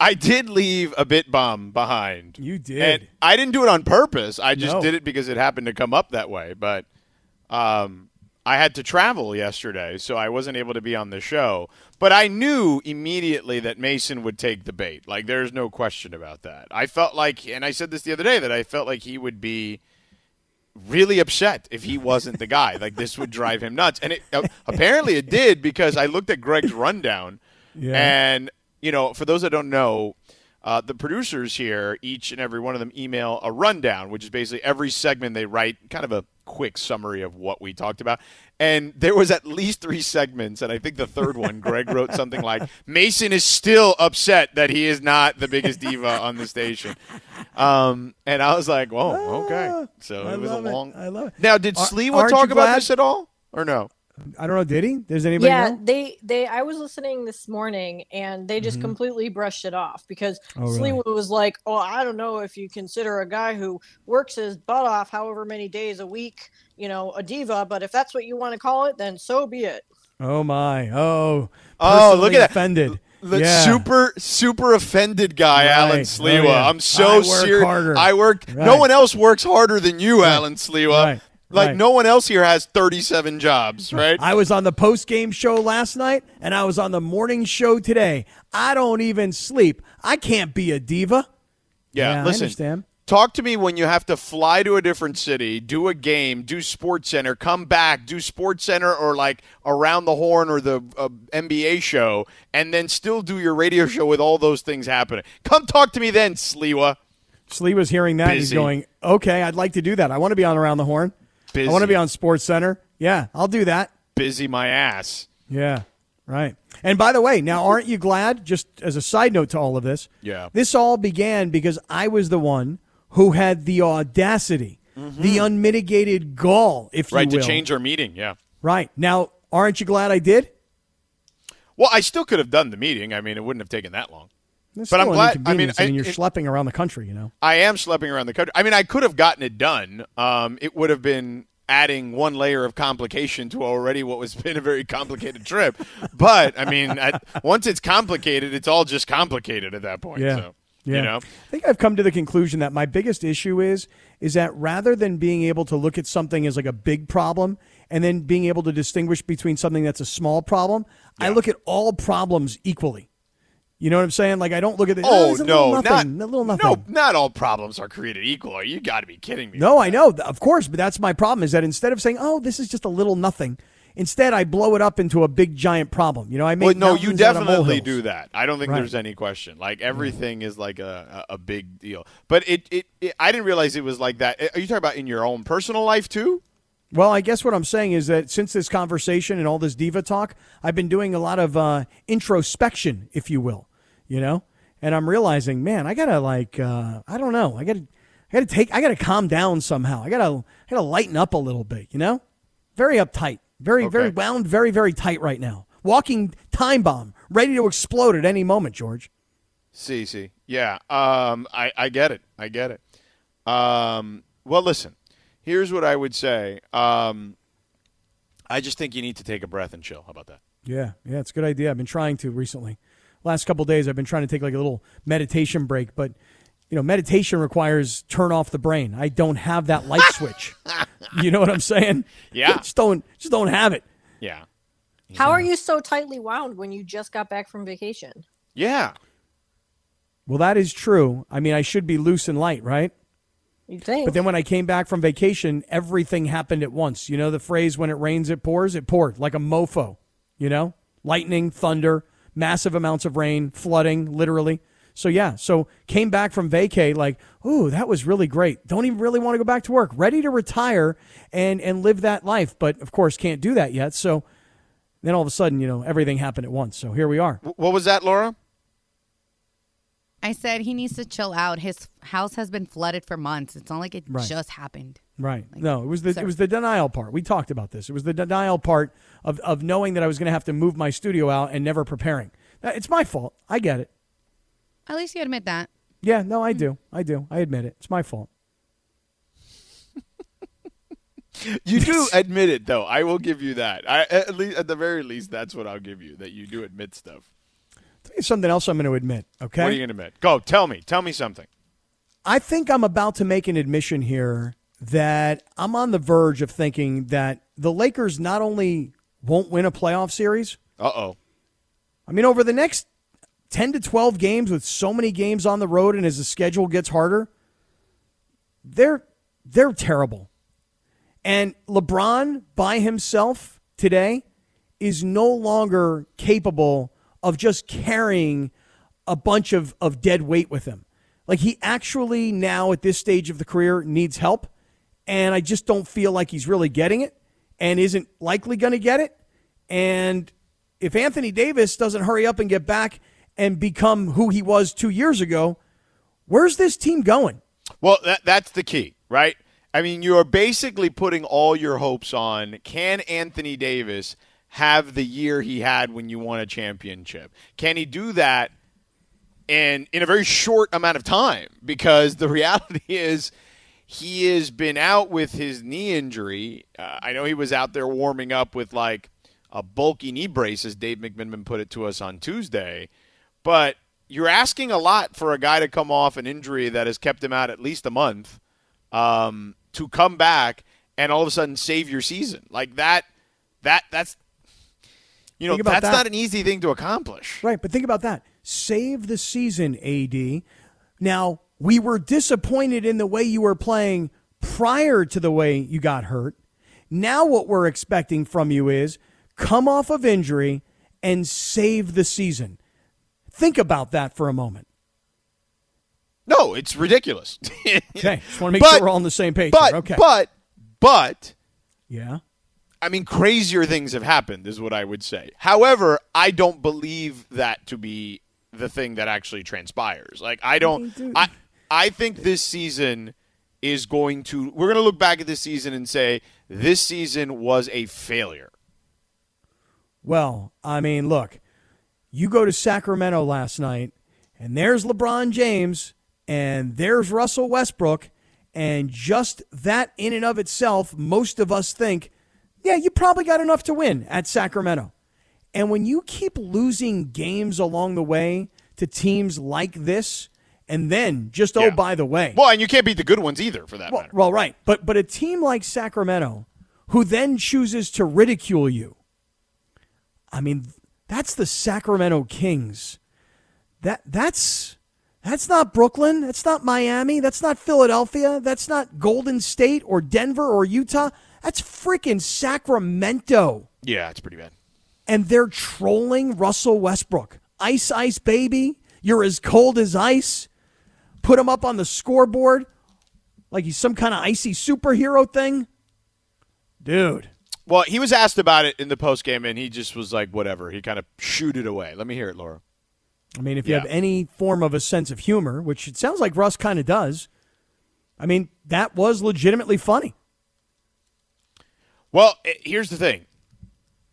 I did leave a bit bomb behind. You did. And I didn't do it on purpose. I just No. did it because it happened to come up that way. But um, I had to travel yesterday, so I wasn't able to be on the show. But I knew immediately that Mason would take the bait. Like, there's no question about that. I felt like, and I said this the other day, that I felt like he would be really upset if he wasn't the guy. Like, this would drive him nuts. And it, uh, apparently it did because I looked at Greg's rundown. Yeah. And, you know, for those that don't know, uh, the producers here, each and every one of them email a rundown, which is basically every segment they write kind of a quick summary of what we talked about. And there was at least three segments, and I think the third one, Greg wrote something like, Mason is still upset that he is not the biggest diva on the station. Um, and I was like, whoa, okay. So I it was a love it. long. I love it. Now, did Sliwa talk about glad- this at all, or no? I don't know. Did he? There's anybody yeah, know? they they I was listening this morning and they just Mhm. completely brushed it off because Oh, really? Sliwa was like, "Oh, I don't know if you consider a guy who works his butt off however many days a week, you know, a diva, but if that's what you want to call it, then so be it." Oh my! Oh, Oh, look personally at that. offended. The yeah. super super offended guy, Right. Alan Oh, Sliwa. yeah. I'm so I work serious. I work. No one else works harder than you, Alan Sliwa. Like Right. no one else here has 37 jobs, right? I was on the post game show last night, and I was on the morning show today. I don't even sleep. I can't be a diva. yeah, Yeah, I listen. understand. Talk to me when you have to fly to a different city, do a game, do Sports Center, come back, do Sports Center or like around the horn or the uh, NBA show, and then still do your radio show with all those things happening. Come talk to me then, Sliwa. Slee was hearing that. and He's going, "Okay, I'd like to do that. I want to be on around the horn. Busy. I want to be on Sports Center. Yeah, I'll do that. Busy my ass. Yeah, right. And by the way, now aren't you glad? Just as a side note to all of this, Yeah. this all began because I was the one who had the audacity, the unmitigated gall, if Mm-hmm. Right you to change our meeting. Yeah. Right now, aren't you glad I did? Well, I still could have done the meeting. I mean, it wouldn't have taken that long. That's But I'm glad- I mean. I mean, you're it- schlepping around the country, you know. I am schlepping around the country. I mean, I could have gotten it done. Um, it would have been adding one layer of complication to already what was been a very complicated trip. But I mean, at, once it's complicated, it's all just complicated at that point. Yeah. So, Yeah. You know, I think I've come to the conclusion that my biggest issue is is that rather than being able to look at something as like a big problem and then being able to distinguish between something that's a small problem, I look at all problems equally. You know what I'm saying? Like I don't look at the oh a no, little not nothing, a little nothing. no, not all problems are created equal. You got to be kidding me. No, I know, of course, but that's my problem is that instead of saying, "Oh, this is just a little nothing," instead I blow it up into a big giant problem. You know, I make Well, no, you mountains out of definitely do that. I don't think Right. there's any question. Like everything is like a, a, a big deal. But it, it, it, I didn't realize it was like that. Are you talking about in your own personal life too? Well, I guess what I'm saying is that since this conversation and all this diva talk, I've been doing a lot of uh, introspection, if you will, you know, and I'm realizing, man, I gotta like, uh, I don't know, I gotta, I gotta take, I gotta calm down somehow. I gotta, I gotta lighten up a little bit, you know, very uptight, very, very wound, very, very tight right now. Walking time bomb, ready to explode at any moment, George. See, see, yeah. Um, I, I get it. I get it. Um, well, listen. Here's what I would say. Um, I just think you need to take a breath and chill. How about that? Yeah, yeah, it's a good idea. I've been trying to recently. Last couple days, I've been trying to take like a little meditation break, but you know, meditation requires turn off the brain. I don't have that light switch. You know what I'm saying? Yeah. just don't, just don't have it. Yeah. How are you so tightly wound when you just got back from vacation? Yeah. Well, that is true. I mean, I should be loose and light, right? You think? But then when I came back from vacation, everything happened at once. You know the phrase when it rains, it pours? It poured like a mofo, you know? Lightning, thunder, massive amounts of rain, flooding, literally. So, yeah, so came back from vacay like, ooh, that was really great. Don't even really want to go back to work. Ready to retire and, and live that life. But of course, can't do that yet. So then all of a sudden, you know, everything happened at once. So here we are. What was that, Laura? I said he needs to chill out. His house has been flooded for months. It's not like it Right. just happened. Right. no, it was the sir. it was the denial part. We talked about this. It was the denial part of, of knowing that I was going to have to move my studio out and never preparing. It's my fault. I get it. At least you admit that. Yeah, no, I do. I do. I admit it. It's my fault. You do admit it, though. I will give you that. I, at least, at the very least, that's what I'll give you. That you do admit stuff. Tell you something else I'm going to admit. Okay. What are you going to admit? Go. Tell me. Tell me something. I think I'm about to make an admission here that I'm on the verge of thinking that the Lakers not only won't win a playoff series. Uh oh. I mean, over the next 10 to 12 games with so many games on the road and as the schedule gets harder, they're they're terrible. And LeBron by himself today is no longer capable of just carrying a bunch of, of dead weight with him. Like he actually now at this stage of the career needs help. And I just don't feel like he's really getting it and isn't likely going to get it. And if Anthony Davis doesn't hurry up and get back and become who he was two years ago, where's this team going? Well, that, that's the key, right? I mean, you are basically putting all your hopes on can Anthony Davis have the year he had when you won a championship? Can he do that in in a very short amount of time? Because the reality is he has been out with his knee injury. Uh, I know he was out there warming up with like a bulky knee brace, as Dave McMenamin put it to us on Tuesday. But you're asking a lot for a guy to come off an injury that has kept him out at least a month um, to come back and all of a sudden save your season like that. That that's you know that's that. not an easy thing to accomplish. Right, but think about that. Save the season, AD. Now we were disappointed in the way you were playing prior to the way you got hurt. Now what we're expecting from you is come off of injury and save the season. Think about that for a moment. No, it's ridiculous. okay, just want to make but, sure we're all on the same page. But, here. okay, but, but, yeah. I mean, crazier things have happened, is what I would say. However, I don't believe that to be the thing that actually transpires. Like, I don't. I I think this season is going to. We're going to look back at this season and say this season was a failure. Well, I mean, look, you go to Sacramento last night, and there's LeBron James and there's Russell Westbrook. And just that in and of itself, most of us think, yeah, you probably got enough to win at Sacramento. And when you keep losing games along the way to teams like this, and then just oh, yeah. oh by the way, well, and you can't beat the good ones either for that well, matter. Well, right, but but a team like Sacramento, who then chooses to ridicule you. I mean, that's the Sacramento Kings. That that's that's not Brooklyn. That's not Miami. That's not Philadelphia. That's not Golden State or Denver or Utah. That's freaking Sacramento. Yeah, it's pretty bad. And they're trolling Russell Westbrook. Ice, ice, baby. You're as cold as ice. Put him up on the scoreboard like he's some kind of icy superhero thing. Dude. Well, he was asked about it in the post game, and he just was like, whatever. He kind of shooed it away. Let me hear it, Laura. I mean, if you yeah. have any form of a sense of humor, which it sounds like Russ kind of does, I mean, that was legitimately funny. Well, eh, here's the thing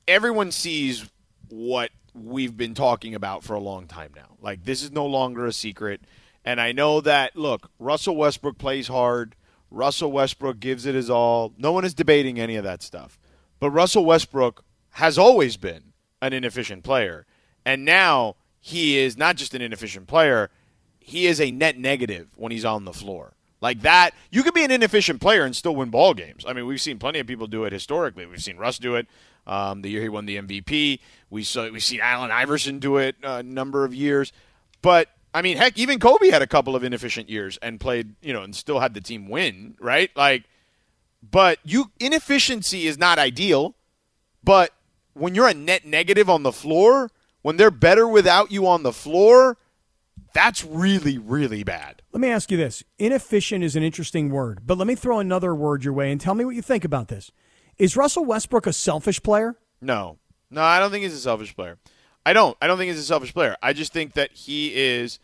everyone sees what we've been talking about for a long time now. Like, this is no longer a secret. And I know that, look, Russell Westbrook plays hard. Russell Westbrook gives it his all. No one is debating any of that stuff. But Russell Westbrook has always been an inefficient player. And now he is not just an inefficient player, he is a net negative when he's on the floor. Like that, you can be an inefficient player and still win ball games. I mean, we've seen plenty of people do it historically. We've seen Russ do it um, the year he won the MVP. We saw we've seen Allen Iverson do it a number of years. But I mean, heck, even Kobe had a couple of inefficient years and played, you know, and still had the team win, right? Like, but you inefficiency is not ideal. But when you're a net negative on the floor, when they're better without you on the floor, that's really, really bad. Let me ask you this. Inefficient is an interesting word, but let me throw another word your way and tell me what you think about this. Is Russell Westbrook a selfish player? No. No, I don't think he's a selfish player. I don't. I don't think he's a selfish player. I just think that he is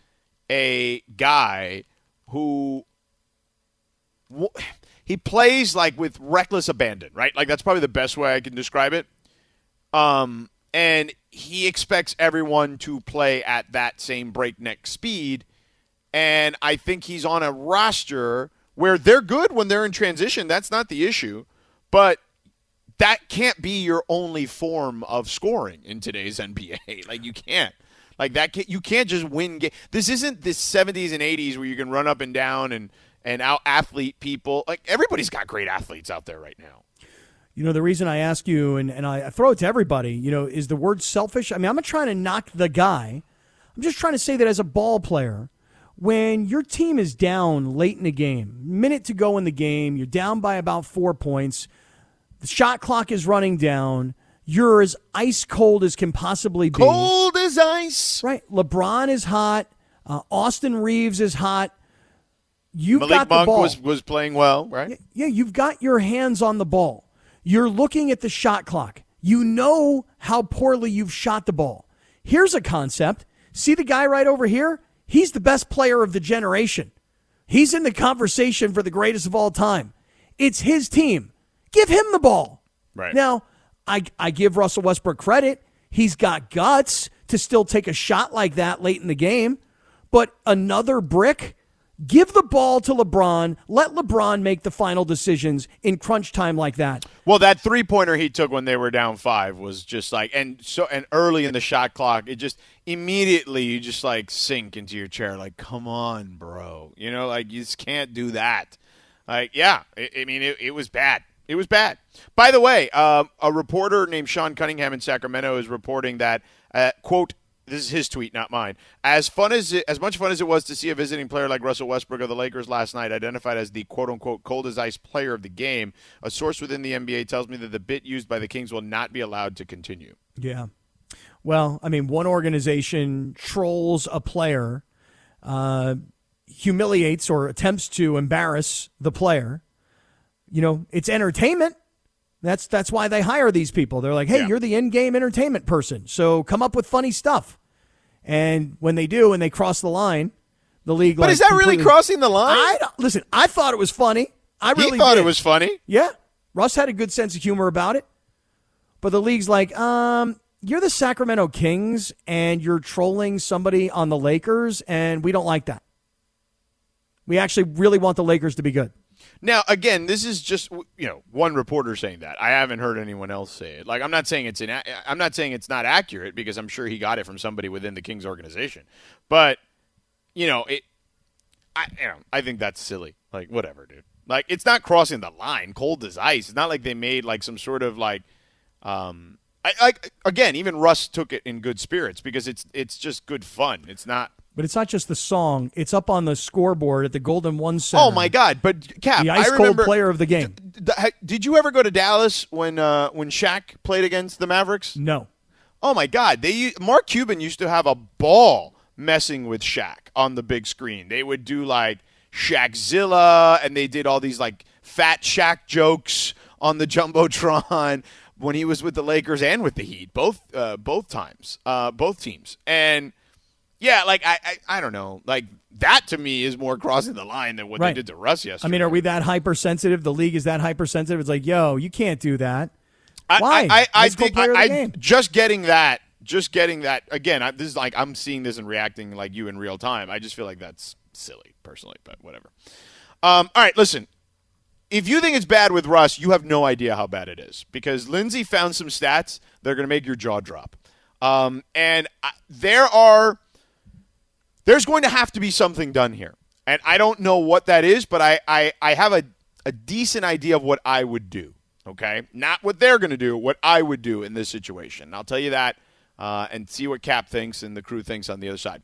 a guy who he plays like with reckless abandon, right? Like that's probably the best way I can describe it. Um, and he expects everyone to play at that same breakneck speed. And I think he's on a roster where they're good when they're in transition. That's not the issue. But that can't be your only form of scoring in today's NBA. Like, you can't. Like that, can, you can't just win. Ga- this isn't the '70s and '80s where you can run up and down and and out athlete people. Like everybody's got great athletes out there right now. You know, the reason I ask you, and, and I throw it to everybody, you know, is the word selfish. I mean, I'm not trying to knock the guy. I'm just trying to say that as a ball player, when your team is down late in the game, minute to go in the game, you're down by about four points, the shot clock is running down, you're as ice cold as can possibly be. Cold as ice. Right. LeBron is hot. Uh, Austin Reaves is hot. You've Malik got the Monk ball. was was playing well, right? Yeah, you've got your hands on the ball. You're looking at the shot clock. You know how poorly you've shot the ball. Here's a concept. See the guy right over here? He's the best player of the generation. He's in the conversation for the greatest of all time. It's his team. Give him the ball. Right. Now, I, I give Russell Westbrook credit. He's got guts to still take a shot like that late in the game. But another brick, give the ball to LeBron. Let LeBron make the final decisions in crunch time like that. Well, that three pointer he took when they were down five was just like, and so and early in the shot clock, it just immediately you just like sink into your chair, like, come on, bro, you know, like you just can't do that. Like, yeah, I, I mean, it, it was bad. It was bad. By the way, uh, a reporter named Sean Cunningham in Sacramento is reporting that, uh, quote, this is his tweet, not mine. As fun as it, as much fun as it was to see a visiting player like Russell Westbrook of the Lakers last night identified as the quote unquote cold as ice player of the game, a source within the NBA tells me that the bit used by the Kings will not be allowed to continue. Yeah. Well, I mean, one organization trolls a player, uh, humiliates or attempts to embarrass the player. You know, it's entertainment. That's that's why they hire these people. They're like, hey, Yeah. you're the in-game entertainment person, so come up with funny stuff. And when they do, and they cross the line, the league. But like, is that really crossing the line? I don't, listen. I thought it was funny. I really he thought did. it was funny. Yeah. Russ had a good sense of humor about it. But the league's like, um, you're the Sacramento Kings and you're trolling somebody on the Lakers, and we don't like that. We actually really want the Lakers to be good. Now, again, this is just you know one reporter saying that. I haven't heard anyone else say it. Like I'm not saying it's ina- I'm not saying it's not accurate because I'm sure he got it from somebody within the Kings organization. But you know, it. I you know, I think that's silly. Like whatever, dude. Like it's not crossing the line. Cold as ice. It's not like they made like some sort of like. Um, I like again. Even Russ took it in good spirits because it's it's just good fun. It's not. But it's not just the song, it's up on the scoreboard at the Golden One Center. Oh my God! But Cap, The I ice cold remember, player of the game. D- d- Did you ever go to Dallas when uh, when Shaq played against the Mavericks? No. Oh my God! They Mark Cuban used to have a ball messing with Shaq on the big screen. They would do like Shaqzilla, and they did all these like fat Shaq jokes on the jumbotron when he was with the Lakers and with the Heat, both uh, both times, uh, both teams, and yeah, like I, I I don't know, like that to me is more crossing the line than what Right. they did to Russ yesterday. I mean, are we that hypersensitive? The league is that hypersensitive? It's like, yo, you can't do that. I, Why? I, I, I, Ice cold think- player of the I- just getting that, just getting that again. I, this is like I'm seeing this and reacting like you in real time. I just feel like that's silly, personally, but whatever. Um, all right, listen. If you think it's bad with Russ, you have no idea how bad it is because Lindsay found some stats that are going to make your jaw drop. Um, and I, there are, there's going to have to be something done here, and I don't know what that is, but I, I, I have a, a decent idea of what I would do. Okay, not what they're going to do, what I would do in this situation. And I'll tell you that, uh, and see what Cap thinks and the crew thinks on the other side.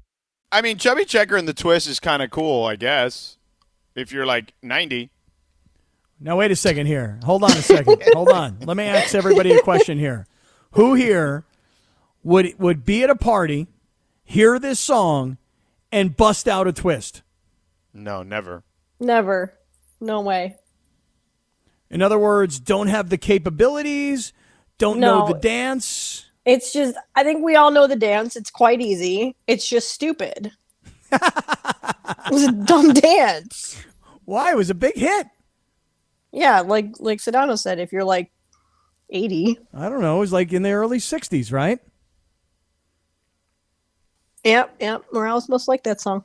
I mean, Chubby Checker and the twist is kind of cool, I guess. If you're like 90. Now wait a second here. Hold on a second. Hold on. Let me ask everybody a question here. Who here would would be at a party, hear this song, and bust out a twist? No, never. Never. No way. In other words, don't have the capabilities, don't know the dance. It's just, I think we all know the dance. It's quite easy. It's just stupid. it was a dumb dance. Why? It was a big hit. Yeah, like like Sedano said, if you're like 80, I don't know. It was like in the early 60s, right? yep, yep, Morales must like that song.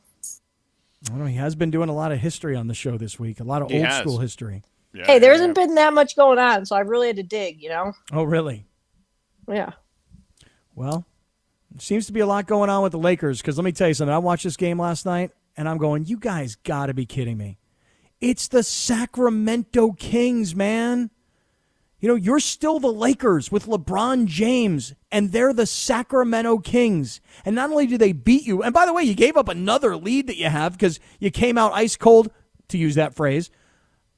I don't know. He has been doing a lot of history on the show this week, a lot of He old has. school history. Yeah, Hey, there yeah, hasn't been that much going on, so I really had to dig, you know? Oh, really? Yeah. Well, seems to be a lot going on with the Lakers because let me tell you something. I watched this game last night and I'm going, you guys got to be kidding me. It's the Sacramento Kings, man. You know, you're still the Lakers with LeBron James, and they're the Sacramento Kings. And not only do they beat you, and by the way, you gave up another lead that you have because you came out ice cold, to use that phrase,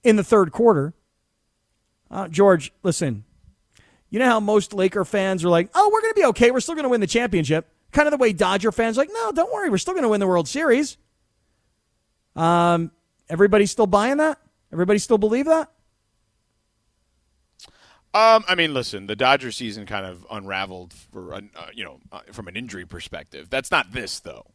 in the third quarter. Uh, George, listen, you know how most Laker fans are like, oh, we're going to be okay. We're still going to win the championship. Kind of the way Dodger fans are like, no, don't worry. We're still going to win the World Series. Um, everybody still buying that? Everybody still believe that? Um, I mean, listen, the Dodger season kind of unraveled for uh, you know uh, from an injury perspective. That's not this though.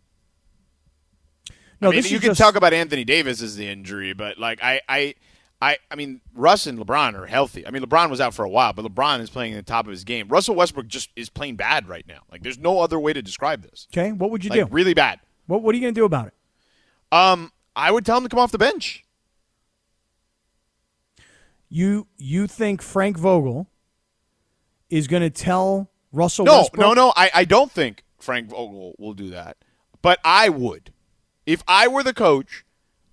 No, I mean, you can just, talk about Anthony Davis as the injury, but like I, I, I, I mean, Russ and LeBron are healthy. I mean, LeBron was out for a while, but LeBron is playing at the top of his game. Russell Westbrook just is playing bad right now. Like, there's no other way to describe this. Okay, what would you Like, do? really bad. What, what are you going to do about it? Um, I would tell him to come off the bench. You you think Frank Vogel is going to tell Russell No, Westbrook? no, no. I, I don't think Frank Vogel will do that. But I would. If I were the coach,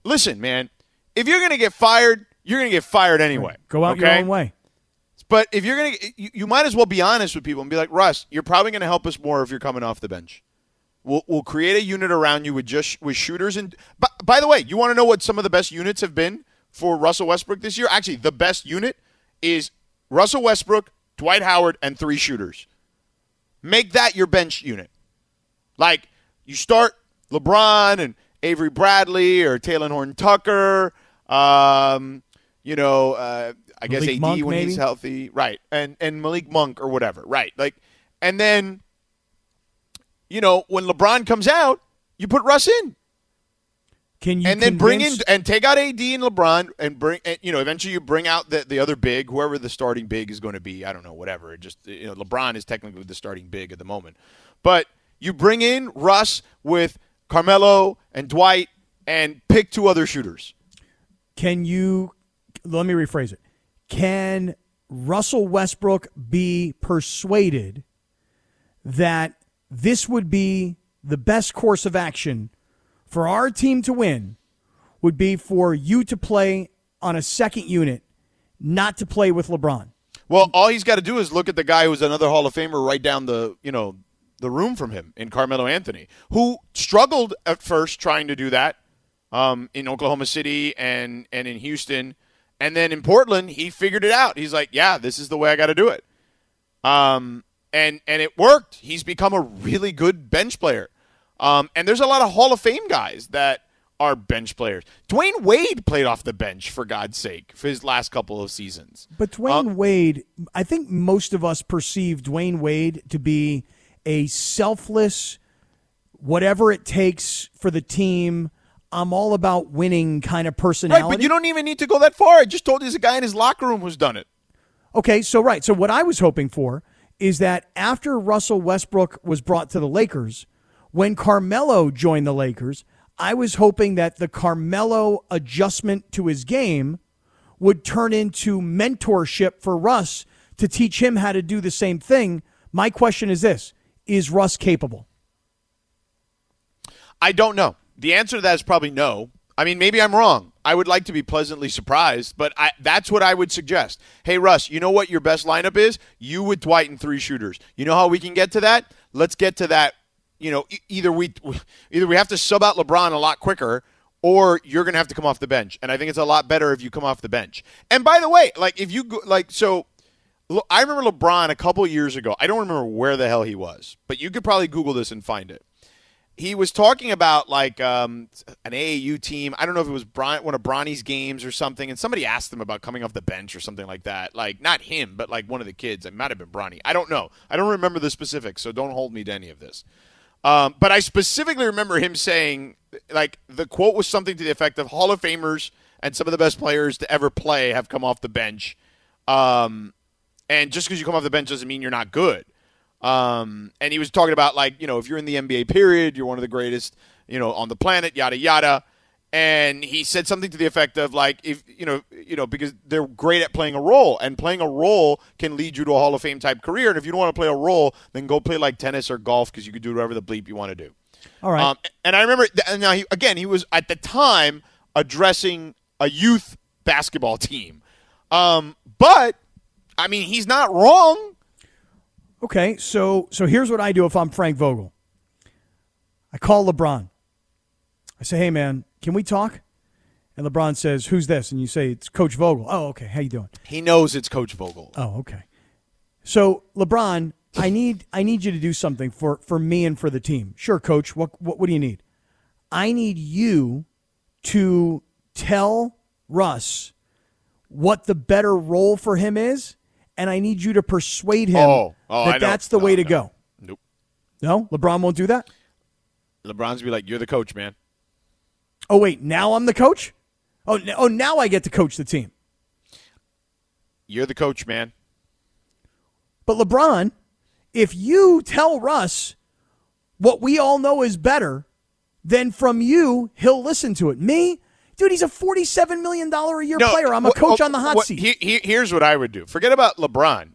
listen, man, if you're going to get fired, you're going to get fired anyway. Go out okay? your own way. But if you're going to, you, you might as well be honest with people and be like, Russ, you're probably going to help us more if you're coming off the bench. We'll, we'll create a unit around you with just with shooters and. But by the way, you want to know what some of the best units have been for Russell Westbrook this year? Actually, the best unit is Russell Westbrook, Dwight Howard, and three shooters. Make that your bench unit. Like you start LeBron and Avery Bradley or Talen Horton-Tucker. Um, you know, uh, I guess Malik AD Monk, when maybe? he's healthy, right? And and Malik Monk or whatever, right? Like, and then, you know, when LeBron comes out, you put Russ in, Can you and then bring in and take out AD and LeBron, and bring, and, you know, eventually you bring out the the other big, whoever the starting big is going to be. I don't know, whatever. It just you know, LeBron is technically the starting big at the moment, but you bring in Russ with Carmelo and Dwight, and pick two other shooters. Can you let me rephrase it? Can Russell Westbrook be persuaded that this would be the best course of action for our team to win would be for you to play on a second unit, not to play with LeBron? Well, all he's got to do is look at the guy who's another Hall of Famer right down the you know the room from him in Carmelo Anthony, who struggled at first trying to do that um, in Oklahoma City and and in Houston, and then in Portland he figured it out. He's like, yeah, this is the way I got to do it, um, and and it worked. He's become a really good bench player, um, and there's a lot of Hall of Fame guys that are bench players. Dwyane Wade played off the bench for God's sake for his last couple of seasons. But Dwyane Wade, I think most of us perceive Dwyane Wade to be a selfless, whatever it takes for the team. I'm all about winning kind of personality. Right, but you don't even need to go that far. I just told you there's a guy in his locker room who's done it. Okay, so right. So what I was hoping for is that after Russell Westbrook was brought to the Lakers, when Carmelo joined the Lakers, I was hoping that the Carmelo adjustment to his game would turn into mentorship for Russ to teach him how to do the same thing. My question is this Is Russ capable? I don't know. The answer to that is probably no. I mean, maybe I'm wrong. I would like to be pleasantly surprised, but I, that's what I would suggest. Hey, Russ, you know what your best lineup is? You with Dwight and three shooters. You know how we can get to that? Let's get to that. You know, e- either we either we have to sub out LeBron a lot quicker, or you're going to have to come off the bench. And I think it's a lot better if you come off the bench. And by the way, like if you go, like so. I remember LeBron a couple years ago. I don't remember where the hell he was, but you could probably Google this and find it he was talking about like um, an AAU team. I don't know if it was Bron- one of Bronny's games or something, and somebody asked him about coming off the bench or something like that. Like not him, but like one of the kids. It might have been Bronny. I don't know. I don't remember the specifics, so don't hold me to any of this. Um, but I specifically remember him saying, like the quote was something to the effect of Hall of Famers and some of the best players to ever play have come off the bench. Um, and just because you come off the bench doesn't mean you're not good. Um, and he was talking about like you know if you're in the NBA period, you're one of the greatest you know on the planet, yada yada. And he said something to the effect of like if you know you know because they're great at playing a role, and playing a role can lead you to a Hall of Fame type career. And if you don't want to play a role, then go play like tennis or golf because you could do whatever the bleep you want to do. All right. Um, and I remember and now he, again he was at the time addressing a youth basketball team, um, but I mean he's not wrong. Okay, so so here's what I do if I'm Frank Vogel. I call LeBron. I say, "Hey, man, can we talk?" And LeBron says, "Who's this?" And you say, "It's Coach Vogel." Oh, okay. How you doing? He knows it's Coach Vogel. Oh, okay. So LeBron, I need I need you to do something for for me and for the team. Sure, Coach. What what, what do you need? I need you to tell Russ what the better role for him is, and I need you to persuade him Oh, oh, that that's the No, way to no. go. Nope. No, LeBron won't do that. LeBron's be like, "You're the coach, man." Oh wait, now I'm the coach. Oh, n- oh, now I get to coach the team. You're the coach, man. But LeBron, if you tell Russ what we all know is better, then from you he'll listen to it. Me, dude, he's a forty-seven million dollar a year player. I'm a wh- coach oh, on the hot what- seat. he- he- here's what I would do. Forget about LeBron.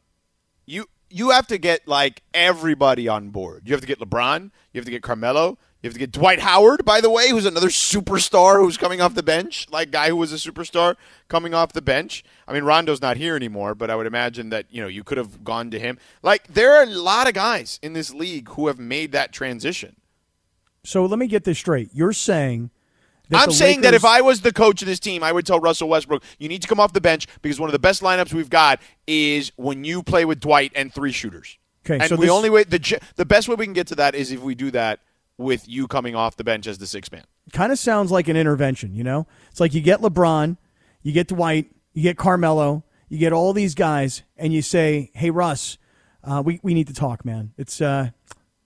You you have to get like everybody on board. You have to get LeBron. You have to get Carmelo. You have to get Dwight Howard, by the way, who's another superstar who's coming off the bench, like guy who was a superstar coming off the bench. I mean, Rondo's not here anymore, but I would imagine that you know you could have gone to him. Like there are a lot of guys in this league who have made that transition. so let me get this straight. You're saying I'm saying that if I was the coach of this team, I would tell Russell Westbrook, you need to come off the bench because one of the best lineups we've got is when you play with Dwight and three shooters. Okay, and so the this- only way the the best way we can get to that is if we do that with you coming off the bench as the sixth man. kind of sounds like an intervention, you know? It's like you get LeBron, you get Dwight, you get Carmelo, you get all these guys, and you say, hey, Russ, uh, we, we need to talk, man. It's, uh,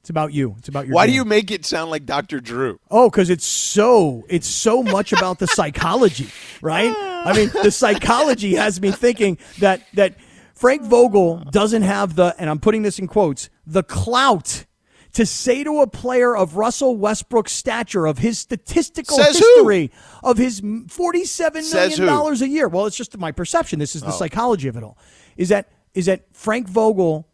it's about you. It's about your Why do you make it sound like Dr. Drew? Oh, because it's so it's so much about the psychology, right? I mean, the psychology has me thinking that that Frank Vogel doesn't have the, and I'm putting this in quotes, the clout to say to a player of Russell Westbrook's stature, of his statistical Says who? history, of his forty-seven Says million who? dollars a year. Well, it's just my perception. This is Oh. the psychology of it all. Is that is that Frank Vogel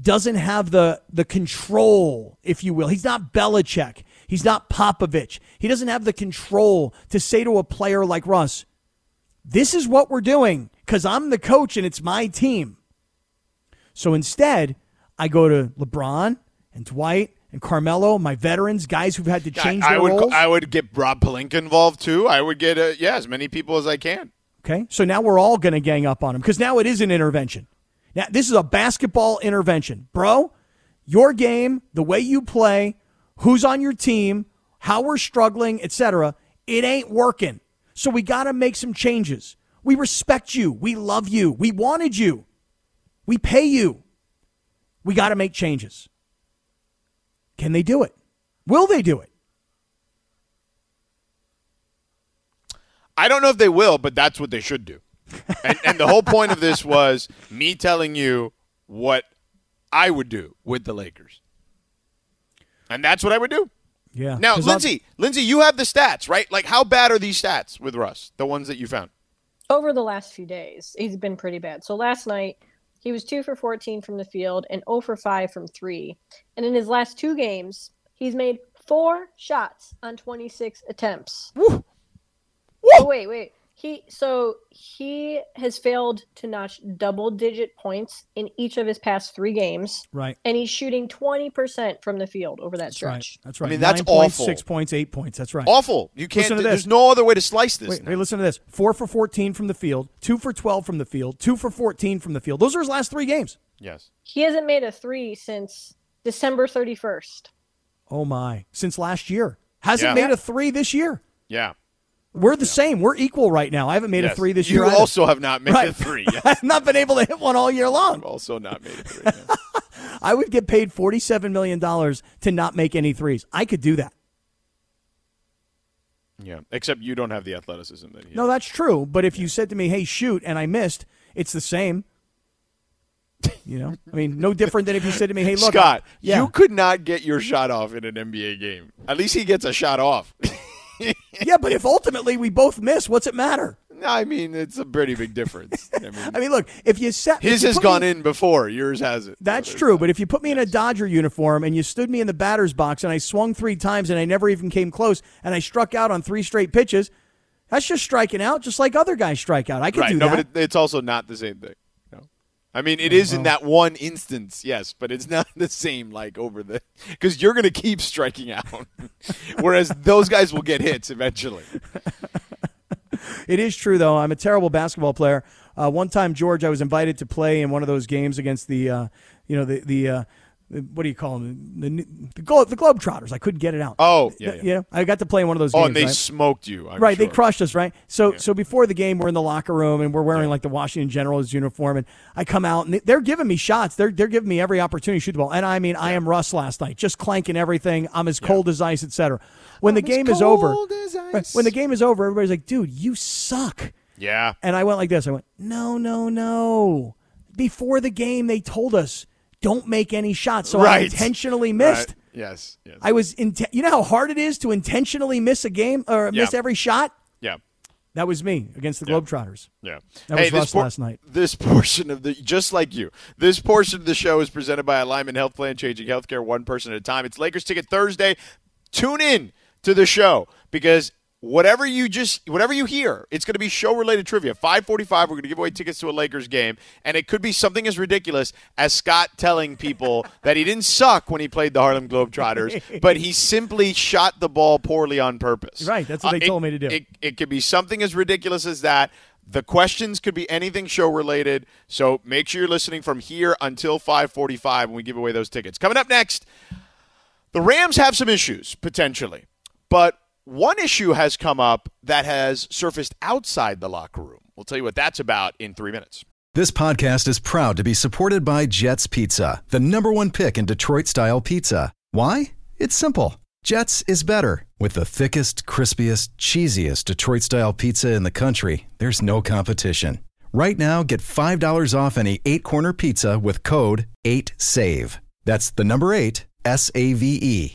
doesn't have the the control, if you will. He's not Belichick. He's not Popovich. He doesn't have the control to say to a player like Russ, "This is what we're doing because I'm the coach and it's my team." So instead, I go to LeBron and Dwight and Carmelo, my veterans, guys who've had to change I, their I would roles. I would get Rob Pelinka involved too. I would get uh, yeah as many people as I can. Okay. So now we're all going to gang up on him because now it is an intervention. Now, this is a basketball intervention. Bro, your game, the way you play, who's on your team, how we're struggling, etc., it ain't working. So we got to make some changes. We respect you. We love you. We wanted you. We pay you. We got to make changes. Can they do it? Will they do it? I don't know if they will, but that's what they should do. And, and the whole point of this was me telling you what I would do with the Lakers. And that's what I would do. Yeah. Now, 'Cause I'll- Lindsay, Lindsay, you have the stats, right? Like, how bad are these stats with Russ? The ones that you found. over the last few days, he's been pretty bad. So last night, he was 2 for 14 from the field and 0 for 5 from 3. And in his last two games, he's made four shots on 26 attempts. Woo! Oh, wait, wait. He so he has failed to notch double digit points in each of his past three games, Right. and he's shooting twenty percent from the field over that That's right. stretch. That's right. I mean, that's Nine points, awful. Six points, eight points. That's right. Awful. You can't. Listen to There's no other way to slice this. Wait, now. wait, listen to this. Four for 14 from the field, two for 12 from the field, two for 14 from the field. Those are his last three games. Yes. He hasn't made a three since December thirty first. Oh, my. Since last year. Hasn't Yeah. made a three this year. Yeah. We're the same. We're equal right now. I haven't made a three this you year. either. also have not made Right. a three. Yes. I've not been able to hit one all year long. I've also not made a three. yeah. I would get paid $47 million to not make any threes. I could do that. yeah. Except you don't have the athleticism that he. No, that's true. But if you said to me, hey, shoot, and I missed, it's the same. You know, I mean, no different than if you said to me, "Hey, look, Scott, yeah, you could not get your shot off in an NBA game. At least he gets a shot off. yeah." But if ultimately we both miss, what's it matter? I mean, it's a pretty big difference. I mean, I mean, look, if you set his you has gone me- in before. Yours hasn't. That's So true, but if you put me in a Dodger uniform and you stood me in the batter's box and I swung three times and I never even came close and I struck out on three straight pitches, that's just striking out, just like other guys strike out. I could right. do No, that. but it, it's also not the same thing. I mean, it is in that one instance, yes, but it's not the same like over the because you're going to keep striking out, whereas those guys will get hits eventually. It is true, though. I'm a terrible basketball player. Uh, one time, George, I was invited to play in one of those games against the, uh, you know, the the, uh, the what do you call them? The the, the, Glo- the Globetrotters. I couldn't get it out. Oh, yeah, yeah. You know, I got to play in one of those Oh, games. and they right? smoked you. I'm right, they crushed us, right? So, so before the game, we're in the locker room and we're wearing like the Washington Generals uniform, and I come out and they're giving me shots. They're they're giving me every opportunity to shoot the ball, and I mean, I am Russ last night, just clanking everything. I'm as cold as ice, etc. When the I'm as game is over, as right, ice. when the game is over, everybody's like, "Dude, you suck." Yeah. And I went like this. I went, no, no, no. Before the game, they told us don't make any shots. So I intentionally missed. Right. Yes. Yes. I was, inte- you know how hard it is to intentionally miss a game or miss every shot. yeah. That was me against the Yeah. Globetrotters. Yeah. That was this Russ last night. This portion of the just like you. This portion of the show is presented by Alignment Health Plan, changing healthcare one person at a time. It's Lakers Ticket Thursday. Tune in to the show because whatever you just whatever you hear, it's going to be show related trivia. 5:45 we're going to give away tickets to a Lakers game and it could be something as ridiculous as Scott telling people that he didn't suck when he played the Harlem Globetrotters, but he simply shot the ball poorly on purpose. Right, that's what uh, they it- told me to do. It, it could be something as ridiculous as that. The questions could be anything show related. So make sure you're listening from here until 5:45 when we give away those tickets. Coming up next, the Rams have some issues potentially, but one issue has come up that has surfaced outside the locker room. We'll tell you what that's about in three minutes. This podcast is proud to be supported by Jets Pizza, the number one pick in Detroit style pizza. Why? It's simple. Jets is better. With the thickest, crispiest, cheesiest Detroit style pizza in the country, there's no competition. Right now, get $5 off any eight corner pizza with code 8SAVE. That's the number eight, S A V E.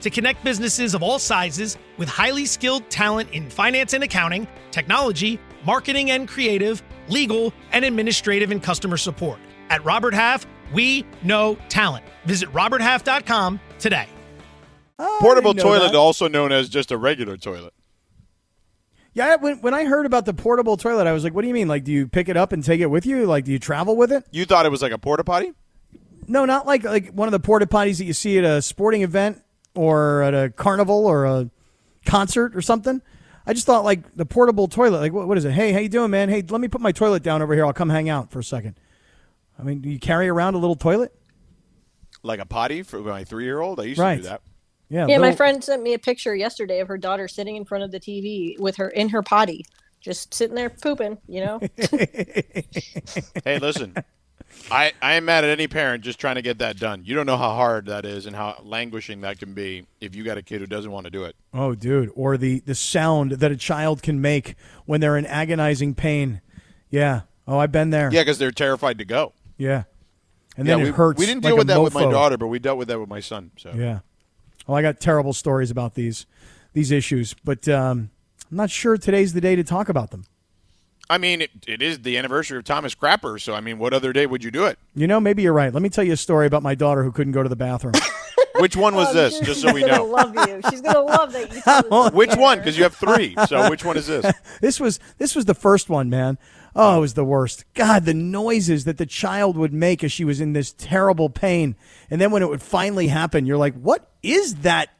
to connect businesses of all sizes with highly skilled talent in finance and accounting, technology, marketing and creative, legal, and administrative and customer support. At Robert Half, we know talent. Visit roberthalf.com today. I Portable toilet, that. also known as just a regular toilet. Yeah, when, when I heard about the portable toilet, I was like, what do you mean? Like, do you pick it up and take it with you? Like, do you travel with it? You thought it was like a porta potty? No, not like like one of the porta potties that you see at a sporting event or at a carnival or a concert or something. I just thought like the portable toilet. Like, what, what is it? Hey, how you doing, man? Hey, let me put my toilet down over here. I'll come hang out for a second. I mean, do you carry around a little toilet? Like a potty for my three year old? I used Right. to do that. Yeah. Yeah, my friend sent me a picture yesterday of her daughter sitting in front of the TV with her in her potty, just sitting there pooping. You know, Hey, listen. I, I am mad at any parent just trying to get that done. You don't know how hard that is and how languishing that can be if you got a kid who doesn't want to do it. Oh, dude. Or the, the sound that a child can make when they're in agonizing pain. Yeah. Oh, I've been there. Yeah, because they're terrified to go. Yeah. And then yeah, it we, hurts. We didn't deal a with that with my daughter, but we dealt with that with my son. So Yeah. Well, I got terrible stories about these these issues, but um, I'm not sure today's the day to talk about them. I mean, it, it is the anniversary of Thomas Crapper, so I mean, what other day would you do it? You know, maybe you're right. Let me tell you a story about my daughter who couldn't go to the bathroom. Which one was I'm this? Just so we gonna know. love you. She's gonna love that you. told Which this one? Because you have three. So which one is this? this was this was the first one, man. Oh, it was the worst. God, the noises that the child would make as she was in this terrible pain, and then when it would finally happen, you're like, "What is that?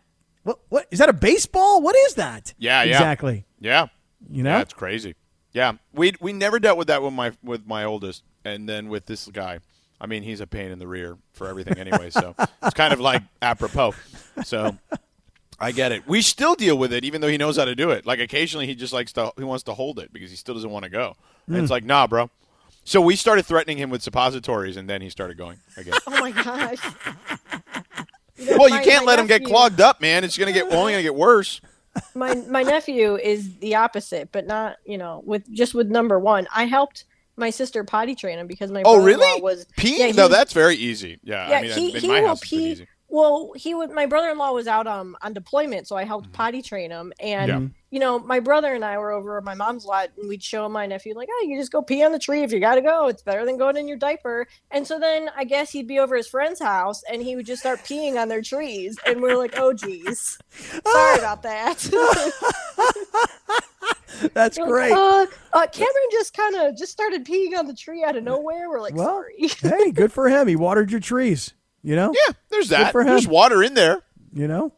What? What is that? A baseball? What is that?" Yeah, yeah. exactly. Yeah, You know, that's crazy. Yeah, we we never dealt with that with my with my oldest, and then with this guy. I mean, he's a pain in the rear for everything anyway. So it's kind of like apropos. So I get it. We still deal with it, even though he knows how to do it. Like occasionally, he just likes to he wants to hold it because he still doesn't want to go. And Hmm. it's like, nah, bro. So we started threatening him with suppositories, and then he started going again. Oh my gosh. You know, well, you can't my let him get clogged up, man. It's gonna get only gonna get worse. My my nephew is the opposite, but not you know with just with number one. I helped my sister potty train him because my Oh, really? was pee. Yeah, no, that's very easy. Yeah, yeah I mean, he, in he my will house, it's been pee. Well, he would. My brother-in-law was out um on deployment, so I helped potty train him. And Mm-hmm. Yeah. you know, my brother and I were over at my mom's lot, and we'd show my nephew like, "Oh, you just go pee on the tree if you gotta go. It's better than going in your diaper." And so then I guess he'd be over his friend's house, and he would just start peeing on their trees, and we are like, "Oh, geez, sorry about that." that's We're great. like, uh, uh, Cameron just kind of just started peeing on the tree out of nowhere. We're like, Well, sorry. hey, good for him. He watered your trees. You know, Yeah, there's that. for him. There's water in there. you know,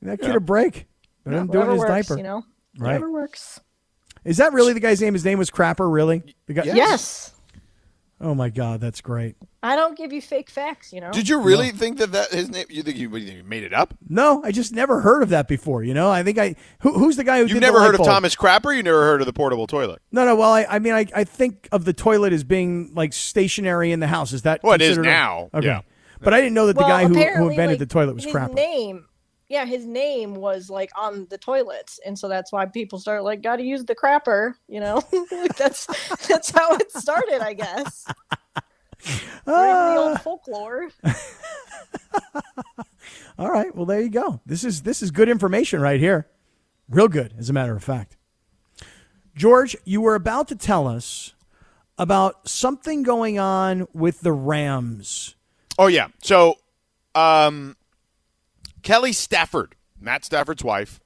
that kid a break. Let him do it in Whatever his works, diaper. you know. Right. Whatever works. Is that really the guy's name? His name was Crapper. Really? The guy- Yes. Yes. Oh my God, that's great. I don't give you fake facts, you know. Did you really think that that his name? You think you, you made it up? No, I just never heard of that before. You know, I think I who, who's the guy who You've did never the light heard of bulb? Thomas Crapper? You never heard of the portable toilet? No, no. Well, I, I mean, I, I think of the toilet as being like stationary in the house. Is that Well, it is considered a- now, Okay, yeah. But I didn't know that the well, guy who, who invented like, the toilet was his Crapper. name. Yeah, his name was like on the toilets, and so that's why people start like, got to use the crapper. You know, that's that's how it started, I guess. Right, the Ah. old folklore. All right. Well, there you go. This is this is good information right here. Real good, as a matter of fact. George, you were about to tell us about something going on with the Rams. Oh yeah. So, um, Kelly Stafford, Matt Stafford's wife,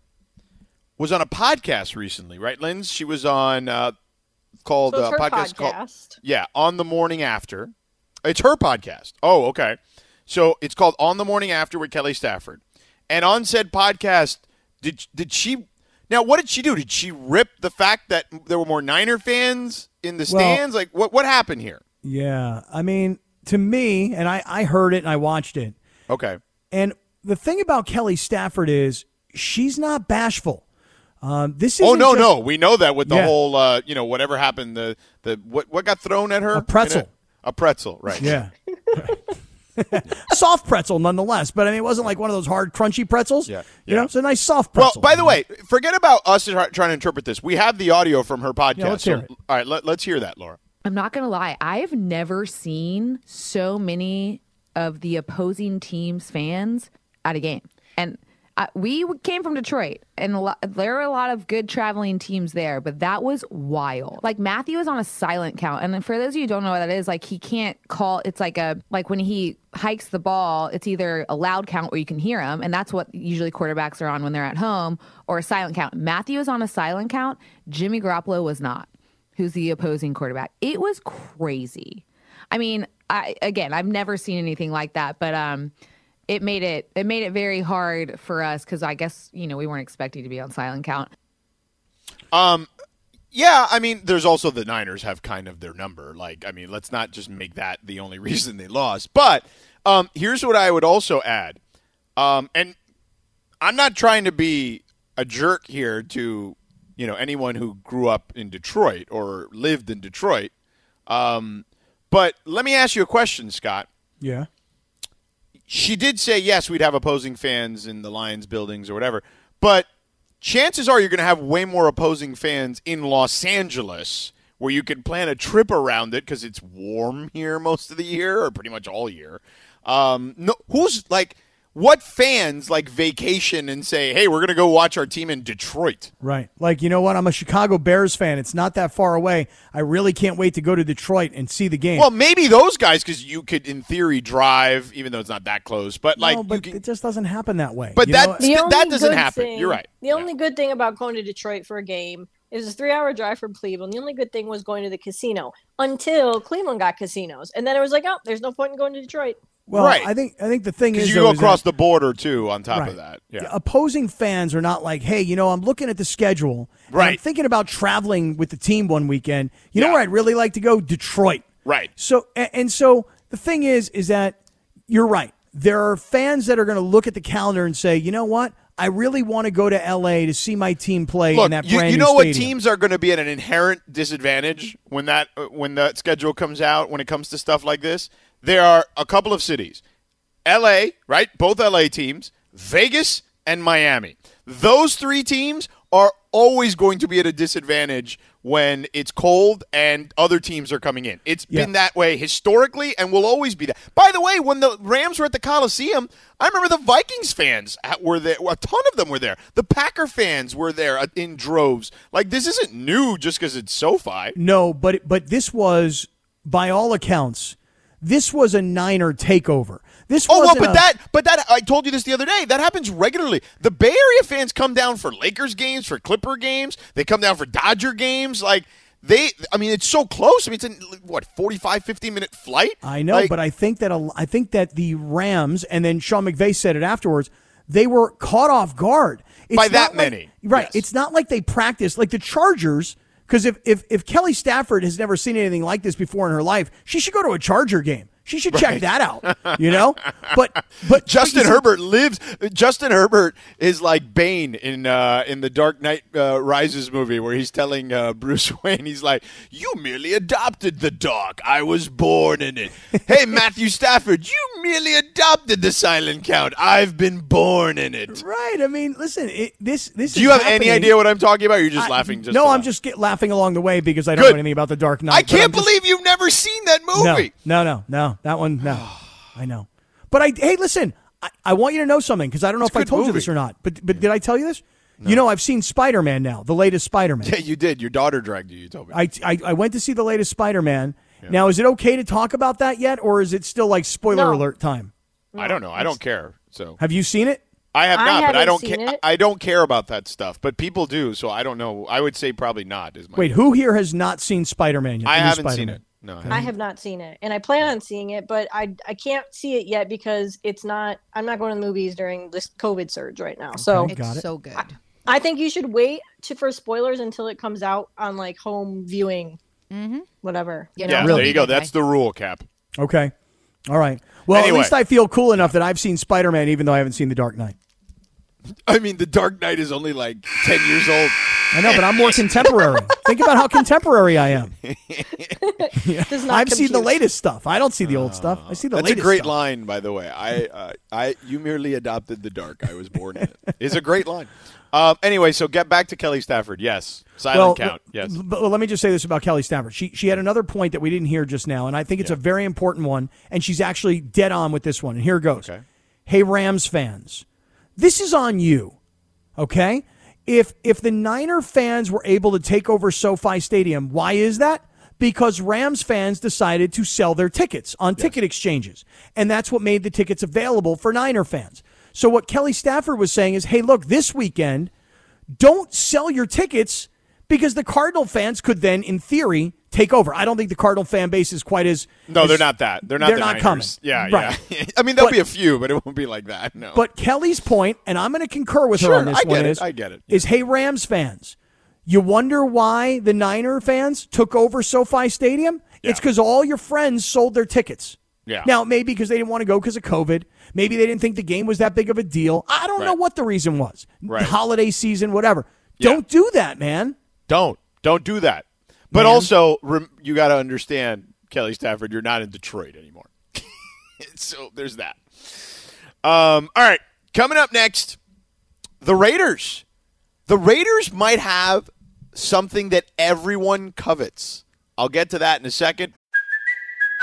was on a podcast recently, right, Linz? She was on uh, called So it's uh, her podcast called yeah on the morning after. It's her podcast. Oh, okay. So it's called On the Morning After with Kelly Stafford, and on said podcast, did did she? Now, what did she do? Did she rip the fact that there were more Niner fans in the Well- stands? like, what what happened here? Yeah. I mean, to me, and I, I heard it and I watched it. Okay. And the thing about Kelly Stafford is she's not bashful. Um, this is Oh no, no, we know that with the Yeah. whole, uh, you know, whatever happened, the the what what got thrown at her? A pretzel. It? A pretzel, right? Yeah. soft pretzel nonetheless, but I mean it wasn't like one of those hard crunchy pretzels. Yeah, You yeah. know, it's a nice soft Well, by the way, forget about us trying to interpret this. We have the audio from her podcast. Yeah, let's so- hear it. All right, let, let's hear that, Laura. I'm not going to lie. I've never seen so many of the opposing team's fans at a game. And we came from Detroit, and lot, there are a lot of good traveling teams there, but that was wild. Like Matthew is on a silent count, and for those of you who don't know what that is, like he can't call. It's like a like when he hikes the ball, it's either a loud count where you can hear him, and that's what usually quarterbacks are on when they're at home, or a silent count. Matthew is on a silent count. Jimmy Garoppolo was not who's the opposing quarterback. It was crazy. I mean, I again, I've never seen anything like that, but um it made it it made it very hard for us cuz I guess, you know, we weren't expecting to be on silent count. Um Yeah, I mean, there's also the Niners have kind of their number. Like, I mean, let's not just make that the only reason they lost. But um, here's what I would also add, um, and I'm not trying to be a jerk here to you know anyone who grew up in Detroit or lived in Detroit, um, But let me ask you a question, Scott. Yeah. She did say yes, we'd have opposing fans in the Lions buildings or whatever, but chances are you're going to have way more opposing fans in Los Angeles where you can plan a trip around it because it's warm here most of the year or pretty much all year. Um, no, who's like what fans like vacation and say, "Hey, we're going to go watch our team in Detroit." Right. Like, you know what? I'm a Chicago Bears fan. It's not that far away. I really can't wait to go to Detroit and see the game. Well, maybe those guys because you could, in theory, drive even though it's not that close. But like, no, but can- it just doesn't happen that way. But that- know- Th- that doesn't happen. thing- You're right. The only good thing about going to Detroit for a game is a three-hour drive from Cleveland. The only good thing was going to the casino until Cleveland got casinos, and then it was like, oh, there's no point in going to Detroit. Well, Right. I think I think the thing is. because you go across that- the border too. On top Right. of that, yeah. opposing fans are not like, hey, you know, I'm looking at the schedule. and I'm Right. thinking about traveling with the team one weekend. You know where I'd really like to go? Detroit. Right. So and so the thing is, is that you're right. There are fans that are going to look at the calendar and say, you know what? I really want to go to LA to see my team play in Look, that you, brand you new know what teams are going to be at an inherent disadvantage when that when that schedule comes out when it comes to stuff like this. There are a couple of cities, L.A. right, both L.A. teams, Vegas and Miami. Those three teams are always going to be at a disadvantage when it's cold and other teams are coming in. It's Yeah. been that way historically and will always be that. By the way, when the Rams were at the Coliseum, I remember the Vikings fans were there. A ton of them were there. The Packer fans were there in droves. Like this isn't new just because it's SoFi. No, but but this was, by all accounts, this was a Niner takeover. This Oh well, but a- that, but that, I told you this the other day. That happens regularly. The Bay Area fans come down for Lakers games, for Clipper games. They come down for Dodger games. Like they, I mean, it's so close. I mean, it's a what 45, 50 minute flight. I know, Like, but I think that a, I think that the Rams and then Sean McVay said it afterwards. They were caught off guard It's By that like- many, right? yes. It's not like they practiced like the Chargers. Because if, if if Kelly Stafford has never seen anything like this before in her life, she should go to a Charger game. She should check that out. You know, but but Justin but Herbert lives. Justin Herbert is like Bane in uh, in the Dark Knight uh, Rises movie, where he's telling uh, Bruce Wayne, he's like, "You merely adopted the dog. I was born in it." hey, Matthew Stafford, you merely adopted the Silent Count. I've been born in it. Right. I mean, listen. It, this this. Do you have any idea what I'm talking about? Or you're just laughing. Just no, I'm laugh? just get, laughing along the way because I don't Good. know anything about the Dark Knight. I can't just- believe you've never seen that movie. No, movie. no, no, no. That one, no. I know. But I, hey, listen. I, I want you to know something because I don't know It's if I good told you movie. this or not. But but did I tell you this? You know, I've seen Spider Man now, the latest Spider Man. Yeah, you did. Your daughter dragged you. You told me. I, I I went to see the latest Spider Man. Now, is it okay to talk about that yet, or is it still like spoiler No. alert time? I don't know. I don't care. So Have you seen it? I have I not, but I haven't don't seen care. it. I don't care about that stuff, but people do. So I don't know. I would say probably not. Is my Wait, who here has not seen Spider Man yet? I The new haven't seen Spider-Man? it. No, I I haven't. seen it, and I plan on seeing it, but I I can't see it yet because it's not. I'm not going to the movies during this COVID surge right now. So Okay. It's Got it. so good. I think you should wait to for spoilers until it comes out on like home viewing, mm-hmm. whatever. you Yeah, know? yeah, Really? there you go. Anyway. That's the rule, Cap. Okay. All right. Well, Anyway. at least I feel cool enough that I've seen Spider Man, even though I haven't seen The Dark Knight. I mean, The Dark Knight is only like ten years old. I know, but I'm more contemporary. Think about how contemporary I am. Does not I've seen the latest stuff. I don't see the old stuff. I see the That's a great stuff. line, by the way. I, uh, I, you merely adopted the dark. I was born in it. It's a great line. Um, anyway, so get back to Kelly Stafford. Yes, silent count. Yes. But let me just say this about Kelly Stafford. She she had another point that we didn't hear just now, and I think it's a very important one, and she's actually dead on with this one. And here it goes. Okay. Hey Rams fans, this is on you. Okay? If if the Niner fans were able to take over SoFi Stadium, why is that? Because Rams fans decided to sell their tickets on ticket exchanges. And that's what made the tickets available for Niner fans. So what Kelly Stafford was saying is, hey, look, this weekend, don't sell your tickets because the Cardinal fans could then, in theory, take over. I don't think the Cardinal fan base is quite as No, as- they're not that. They're not. They're the not Niners. coming. Yeah, Right. yeah. I mean, there'll But- be a few, but it won't be like that. No. But Kelly's point, and I'm going to concur with her on this I get one, it, is I get it. is hey Rams fans, you wonder why the Niner fans took over SoFi Stadium? It's because all your friends sold their tickets. Yeah. Now maybe because they didn't want to go because of COVID. Maybe they didn't think the game was that big of a deal. I don't know what the reason was. Right. Holiday season, whatever. Yeah. Don't do that, man. Don't don't do that. But Man. also, rem- you got to understand Kelly Stafford, you're not in Detroit anymore. so there's that. Um, all right, coming up next, the Raiders. The Raiders might have something that everyone covets. I'll get to that in a second.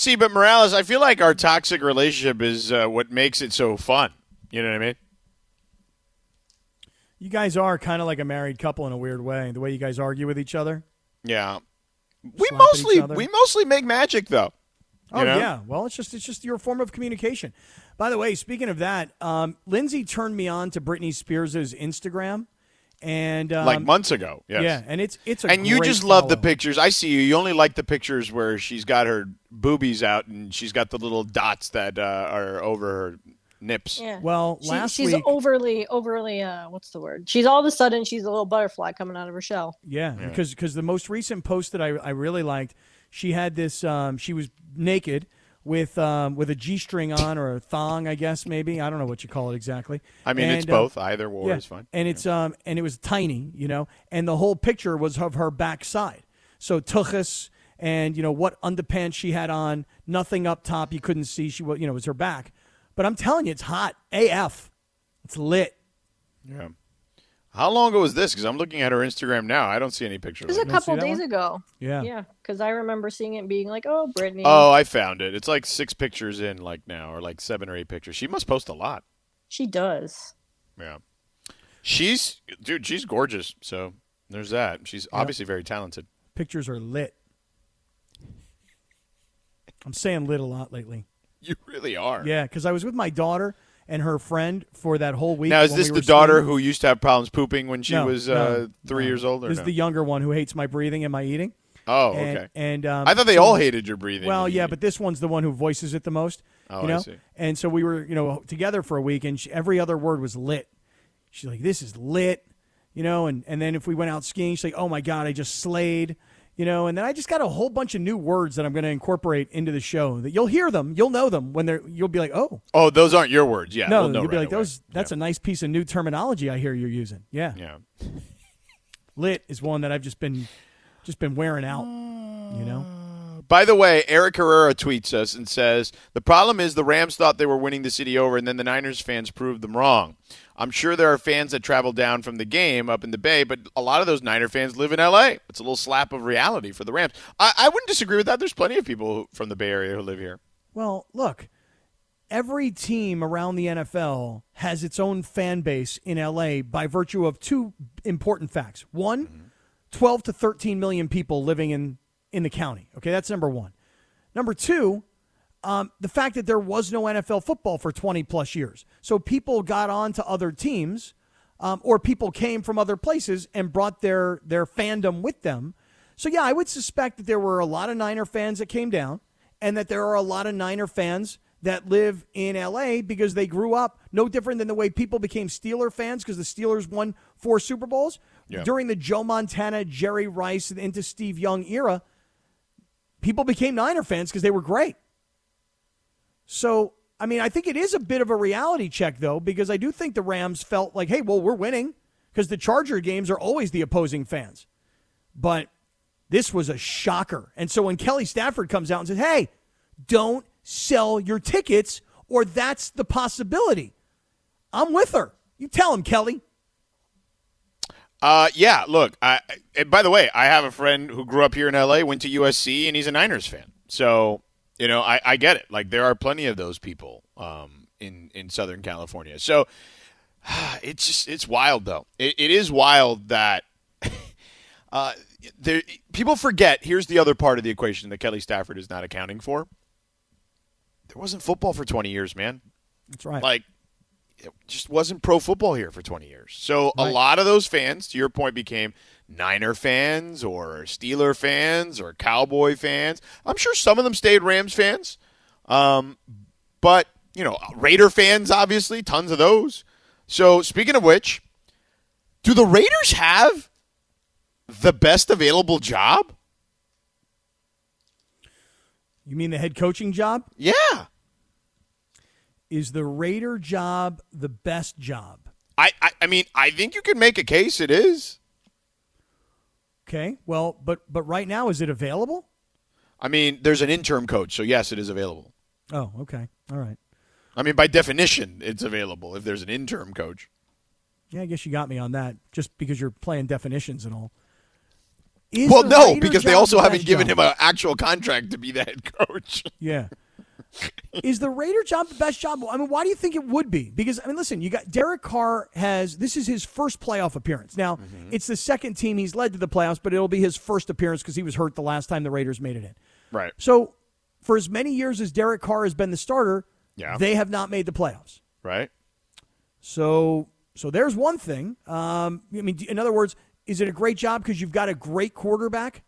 See, but Morales, I feel like our toxic relationship is uh, what makes it so fun. You know what I mean? You guys are kind of like a married couple in a weird way. The way you guys argue with each other. Yeah. We Slap mostly we mostly make magic though. Oh You know? yeah. Well, it's just it's just your form of communication. By the way, speaking of that, um, Lindsay turned me on to Britney Spears' Instagram, and um, like months ago. Yes. Yeah, and it's it's a and you great just love the pictures. I see you. You only like the pictures where she's got her boobies out and she's got the little dots that uh, are over her nips. Yeah. Well, She- last she's week, overly, overly. Uh, what's the word? She's all of a sudden she's a little butterfly coming out of her shell. yeah, because because the most recent post that I I really liked, she had this. Um, she was naked with um, with a g string on or a thong, I guess maybe I don't know what you call it exactly. I mean, it's And, uh, both. Either war yeah, is fine. And it's um and it was tiny, you know, and the whole picture was of her backside. So tuchus and you know what underpants she had on, nothing up top you couldn't see. She was you know it was her back. But I'm telling you, it's hot AF. It's lit. Yeah. How long ago was this? Because I'm looking at her Instagram now. I don't see any pictures. It pictures. was a couple days one? ago. Yeah. Yeah, because I remember seeing it being like, "Oh, Britney." Oh, I found it. It's like six pictures in, like now, or like seven or eight pictures. She must post a lot. she does. Yeah. She's, dude, she's gorgeous. So there's that. She's obviously very talented. Pictures are lit. I'm saying lit a lot lately. You really are. Yeah, because I was with my daughter and her friend for that whole week. Now, is this we the daughter who used to have problems pooping when she No, was no, uh, three no. years old? Or This no? is the younger one who hates my breathing and my eating. oh, and, okay. And um, I thought they so- all hated your breathing. Well, yeah, but this one's the one who voices it the most. Oh, you I know? see. And so we were, you know, together for a week, and she, every other word was lit. She's like, "This is lit," you know. And and then if we went out skiing, she's like, "Oh my god, I just slayed," you know. And then I just got a whole bunch of new words that I'm going to incorporate into the show. That you'll hear them, you'll know them when they're. You'll be like, "Oh, oh, those aren't your words. Yeah. no," you'll be like, away. "Those. That's a nice piece of new terminology I hear you're using." Yeah. Yeah. lit is one that I've just been, just been wearing out. You know. By the way, Eric Herrera tweets us and says the problem is the Rams thought they were winning the city over, and then the Niners fans proved them wrong. I'm sure there are fans that travel down from the game up in the Bay, but a lot of those Niner fans live in L.A. It's a little slap of reality for the Rams. I, I wouldn't disagree with that. There's plenty of people who, from the Bay Area who live here. Well, look, every team around the NFL has its own fan base in LA by virtue of two important facts. One, mm-hmm. 12 to 13 million people living in, in the county. Okay, that's number one. Number two, um, the fact that there was no NFL football for 20 plus years. So people got on to other teams, um, or people came from other places and brought their, their fandom with them. So, yeah, I would suspect that there were a lot of Niner fans that came down and that there are a lot of Niner fans that live in LA because they grew up no different than the way people became Steeler fans because the Steelers won four Super Bowls. Yeah. During the Joe Montana, Jerry Rice, and into Steve Young era, people became Niner fans because they were great. So, I mean, I think it is a bit of a reality check, though, because I do think the Rams felt like, hey, well, we're winning because the Charger games are always the opposing fans. But this was a shocker. And so when Kelly Stafford comes out and says, hey, don't sell your tickets, or that's the possibility, I'm with her. You tell him, Kelly. Uh, yeah, look, I, by the way, I have a friend who grew up here in LA, went to USC, and he's a Niners fan. So, you know, I, I get it. Like, there are plenty of those people um, in, in Southern California. So, it's just, it's wild, though. It, it is wild that uh, there, people forget. Here's the other part of the equation that Kelly Stafford is not accounting for. There wasn't football for 20 years, man. That's right. Like, it just wasn't pro football here for 20 years. So a lot of those fans, to your point, became Niner fans or Steeler fans or Cowboy fans. I'm sure some of them stayed Rams fans. Um, but, you know, Raider fans, obviously, tons of those. So, speaking of which, do the Raiders have the best available job? You mean the head coaching job? Yeah. Is the Raider job the best job? I, I, I mean, I think you can make a case it is. Okay. Well, but but right now is it available? I mean, there's an interim coach, so yes, it is available. Oh, okay. All right. I mean, by definition, it's available if there's an interim coach. Yeah, I guess you got me on that just because you're playing definitions and all. Is well, no, because they also haven't given job? him an actual contract to be the head coach. Yeah. Is the Raider job the best job? I mean, why do you think it would be? Because I mean, listen, you got Derek Carr has this is his first playoff appearance. Now, Mm-hmm. it's the second team he's led to the playoffs, but it'll be his first appearance because he was hurt the last time the Raiders made it in. Right. So, for as many years as Derek Carr has been the starter, Yeah. they have not made the playoffs. Right. So, so there's one thing. Um, I mean, in other words, is it a great job because you've got a great quarterback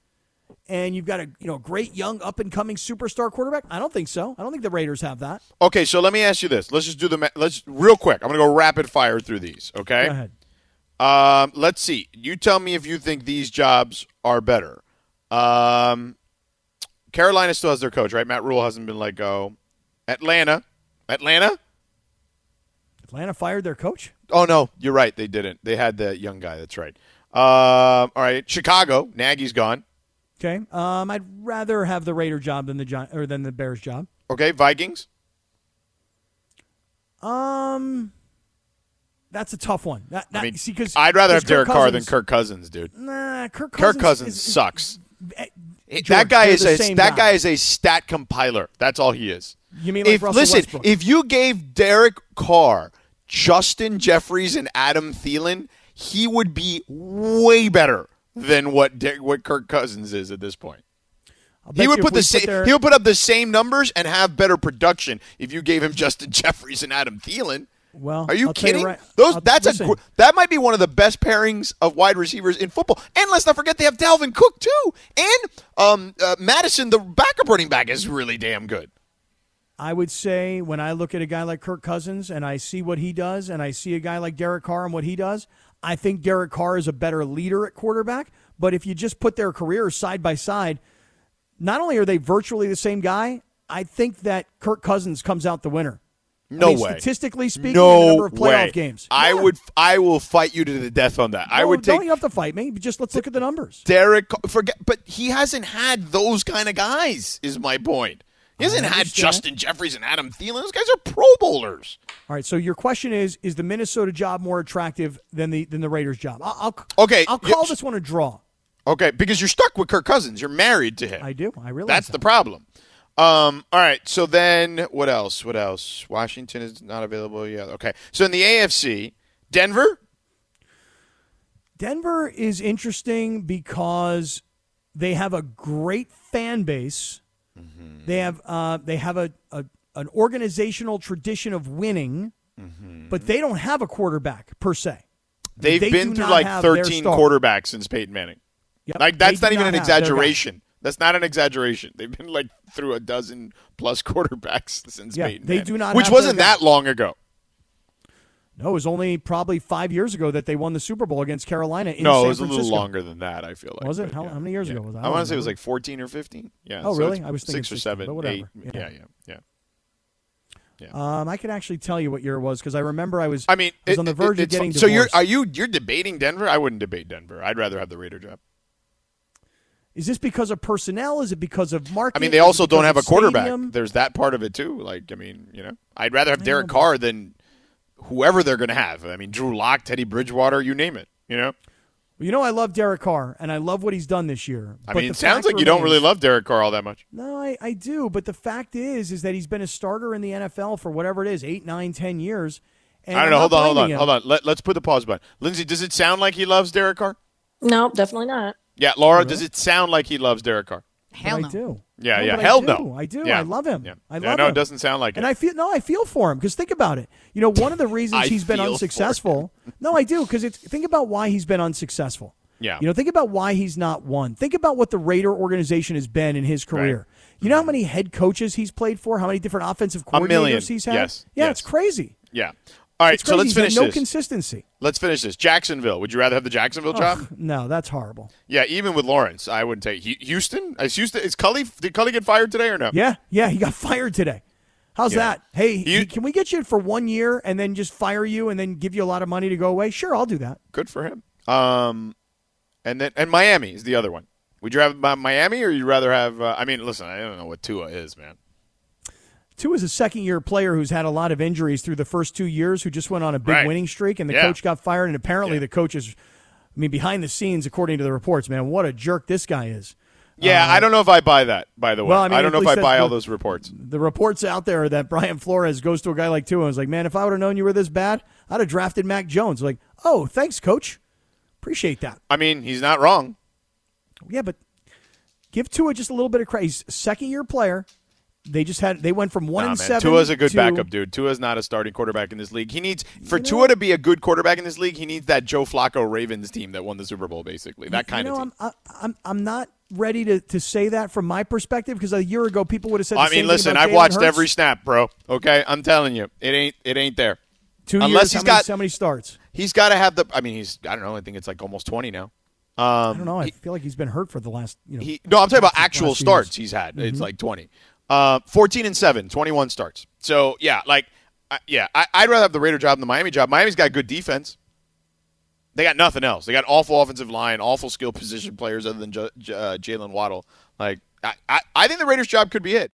and you've got a you know great young up and coming superstar quarterback? I don't think so. I don't think the Raiders have that. Okay, so let me ask you this. Let's just do the ma- let's real quick. I'm going to go rapid fire through these. Okay. Go ahead. Um, let's see. You tell me if you think these jobs are better. Um, Carolina still has their coach, right? Matt Rhule hasn't been let go. Atlanta, Atlanta. Atlanta fired their coach. Oh no, you're right. They didn't. They had the young guy. That's right. Um, all right, Chicago. Nagy's gone. Okay. Um, I'd rather have the Raider job than the Gi- or than the Bears job. Okay, Vikings. Um, that's a tough one. That, that, I mean, see, because I'd rather have Derek Carr than Kirk Cousins, dude. Nah, Kirk Cousins. Kirk Cousins is- sucks. eh, George, that guy is a that guy. guy is a stat compiler. That's all he is. You mean like if Russell listen, Westbrook? if you gave Derek Carr, Justin Jeffries, and Adam Thielen, he would be way better than what De- what Kirk Cousins is at this point. He would put the same. their- He would put up the same numbers and have better production if you gave him Justin Jeffries and Adam Thielen. Well, Are you I'll tell you kidding? right- Those I'll- that's listen. a that might be one of the best pairings of wide receivers in football. And let's not forget they have Dalvin Cook too, and um, uh, Mattison, the backup running back, is really damn good. I would say when I look at a guy like Kirk Cousins and I see what he does, and I see a guy like Derek Carr and what he does, I think Derek Carr is a better leader at quarterback. But if you just put their careers side by side, not only are they virtually the same guy, I think that Kirk Cousins comes out the winner. I No mean, way. Statistically speaking, no the number of playoff way. games. I Yeah. would. I will fight you to the death on that. I No, would Don't take you have to fight me? Just let's look at the numbers. Derek. Forget, but he hasn't had those kind of guys. Is my point. He hasn't had. Justin Jeffries and Adam Thielen. Those guys are Pro Bowlers. All right. So your question is: Is the Minnesota job more attractive than the than the Raiders job? I'll, I'll Okay, I'll call this one a draw. Okay, because you're stuck with Kirk Cousins. You're married to him. I do. I realize That's that. the problem. Um, all right. So then, what else? What else? Washington is not available yet. Okay. So in the AFC, Denver. Denver is interesting because they have a great fan base. Mm-hmm. They have uh, they have a, a an organizational tradition of winning, Mm-hmm. but they don't have a quarterback per se. They've They been through like 13 quarterbacks since Peyton Manning. Yep, Like that's not even an have their guy. exaggeration. That's not an exaggeration. They've been like through a dozen plus quarterbacks since Yeah, Peyton they Manning, do not which wasn't that long ago. No, it was only probably five years ago that they won the Super Bowl against Carolina. In no, San it was a little longer than that. I feel like Was it? How- yeah. how many years Yeah. ago was that? I I, want to say it was like 14 or 15. Yeah. Oh, so really? I was thinking six or 16, seven, but whatever. eight. Yeah. Yeah, yeah, yeah. Um, I could actually tell you what year it was because I remember I was. I mean, I was it- on the it- verge of it's getting fun. So you're are you you're debating Denver? I wouldn't debate Denver. I'd rather have the Raider job. Is this because of personnel? Is it because of market? I mean, they also don't have a quarterback. stadium? There's that part of it too. Like, I mean, you know, I'd rather have Derek Carr than whoever they're going to have. I mean, Drew Lock, Teddy Bridgewater, you name it. You know, Well, you know, I love Derek Carr, and I love what he's done this year. I but mean, it sounds fact like you don't really love Derek Carr all that much. No, I, I do. But the fact is, is that he's been a starter in the NFL for whatever it is, eight, nine, ten years. And I don't I'm know. Hold on, hold on, hold on. Let, let's put the pause button. Lindsay, does it sound like he loves Derek Carr? No, definitely not. Yeah, Laura, does it sound like he loves Derek Carr? Hell no. I do. Yeah, No, yeah. but I Hell do. no. I do. Yeah. I love him. Yeah. I Yeah, love no, him. it doesn't sound like And it. I feel no, I feel for him because think about it. You know, one of the reasons he's been unsuccessful. No, I do because it's think about why he's been unsuccessful. Yeah. You know, think about why he's not won. Think about what the Raider organization has been in his career. You know how many head coaches he's played for? How many different offensive coordinators million. he's had? Yes. Yeah, Yes. it's crazy. Yeah. All right, so let's finish no this. consistency. let's finish this. Jacksonville. Would you rather have the Jacksonville job? Ugh, no, that's horrible. Yeah, even with Lawrence, I wouldn't take Houston. Is Houston? Is Culley? Did Culley get fired today or no? Yeah, yeah, he got fired today. How's Yeah. that? Hey, You- can we get you for one year and then just fire you and then give you a lot of money to go away? Sure, I'll do that. Good for him. Um, and then and Miami is the other one. Would you have Miami or you'd rather have? Uh, I mean, listen, I don't know what Tua is, man. Tua is a second year player who's had a lot of injuries through the first two years, who just went on a big Right. winning streak, and the Yeah. coach got fired. And apparently, Yeah. the coach is, I mean, behind the scenes, according to the reports, man, what a jerk this guy is. Yeah, I don't know if I buy that. By the way, Uh, well, I mean, don't know if I buy all those reports. The reports out there that Brian Flores goes to a guy like Tua and is like, man, if I would have known you were this bad, I'd have drafted Mac Jones. Like, oh, thanks, coach. Appreciate that. I mean, he's not wrong. Yeah, but give Tua just a little bit of credit. He's a second year player. They just had they went from one Nah, and man. seven. Tua's a good to- backup, dude. Tua's not a starting quarterback in this league. He needs for Tua to be a good quarterback in this league. He needs that Joe Flacco Ravens team that won the Super Bowl, basically. That kind you know, of team. I'm, I'm I'm not ready to, to say that from my perspective because a year ago people would have said. The I mean, listen, I've Jalen watched Hurts. every snap, bro. Okay, I'm telling you, it ain't it ain't there. two unless years. he's how many, got- how many starts? He's got to have the. I mean, he's. I don't know. I think it's like almost twenty now. Um, I don't know. I feel like he's been hurt for the last. You know, He, no, I'm talking about actual starts he's had. It's like 20. Uh, 14 and 7, 21 starts. So, yeah, like, I yeah, I, I'd rather have the Raider job than the Miami job. Miami's got good defense. They got nothing else. They got awful offensive line, awful skill position players other than J- J- uh, Jaylen Waddle. Like, I, I, I think the Raiders job could be it.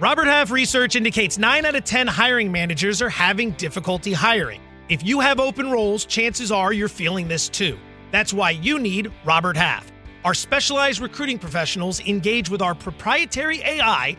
Robert Half research indicates 9 out of 10 hiring managers are having difficulty hiring. If you have open roles, chances are you're feeling this too. That's why you need Robert Half. Our specialized recruiting professionals engage with our proprietary AI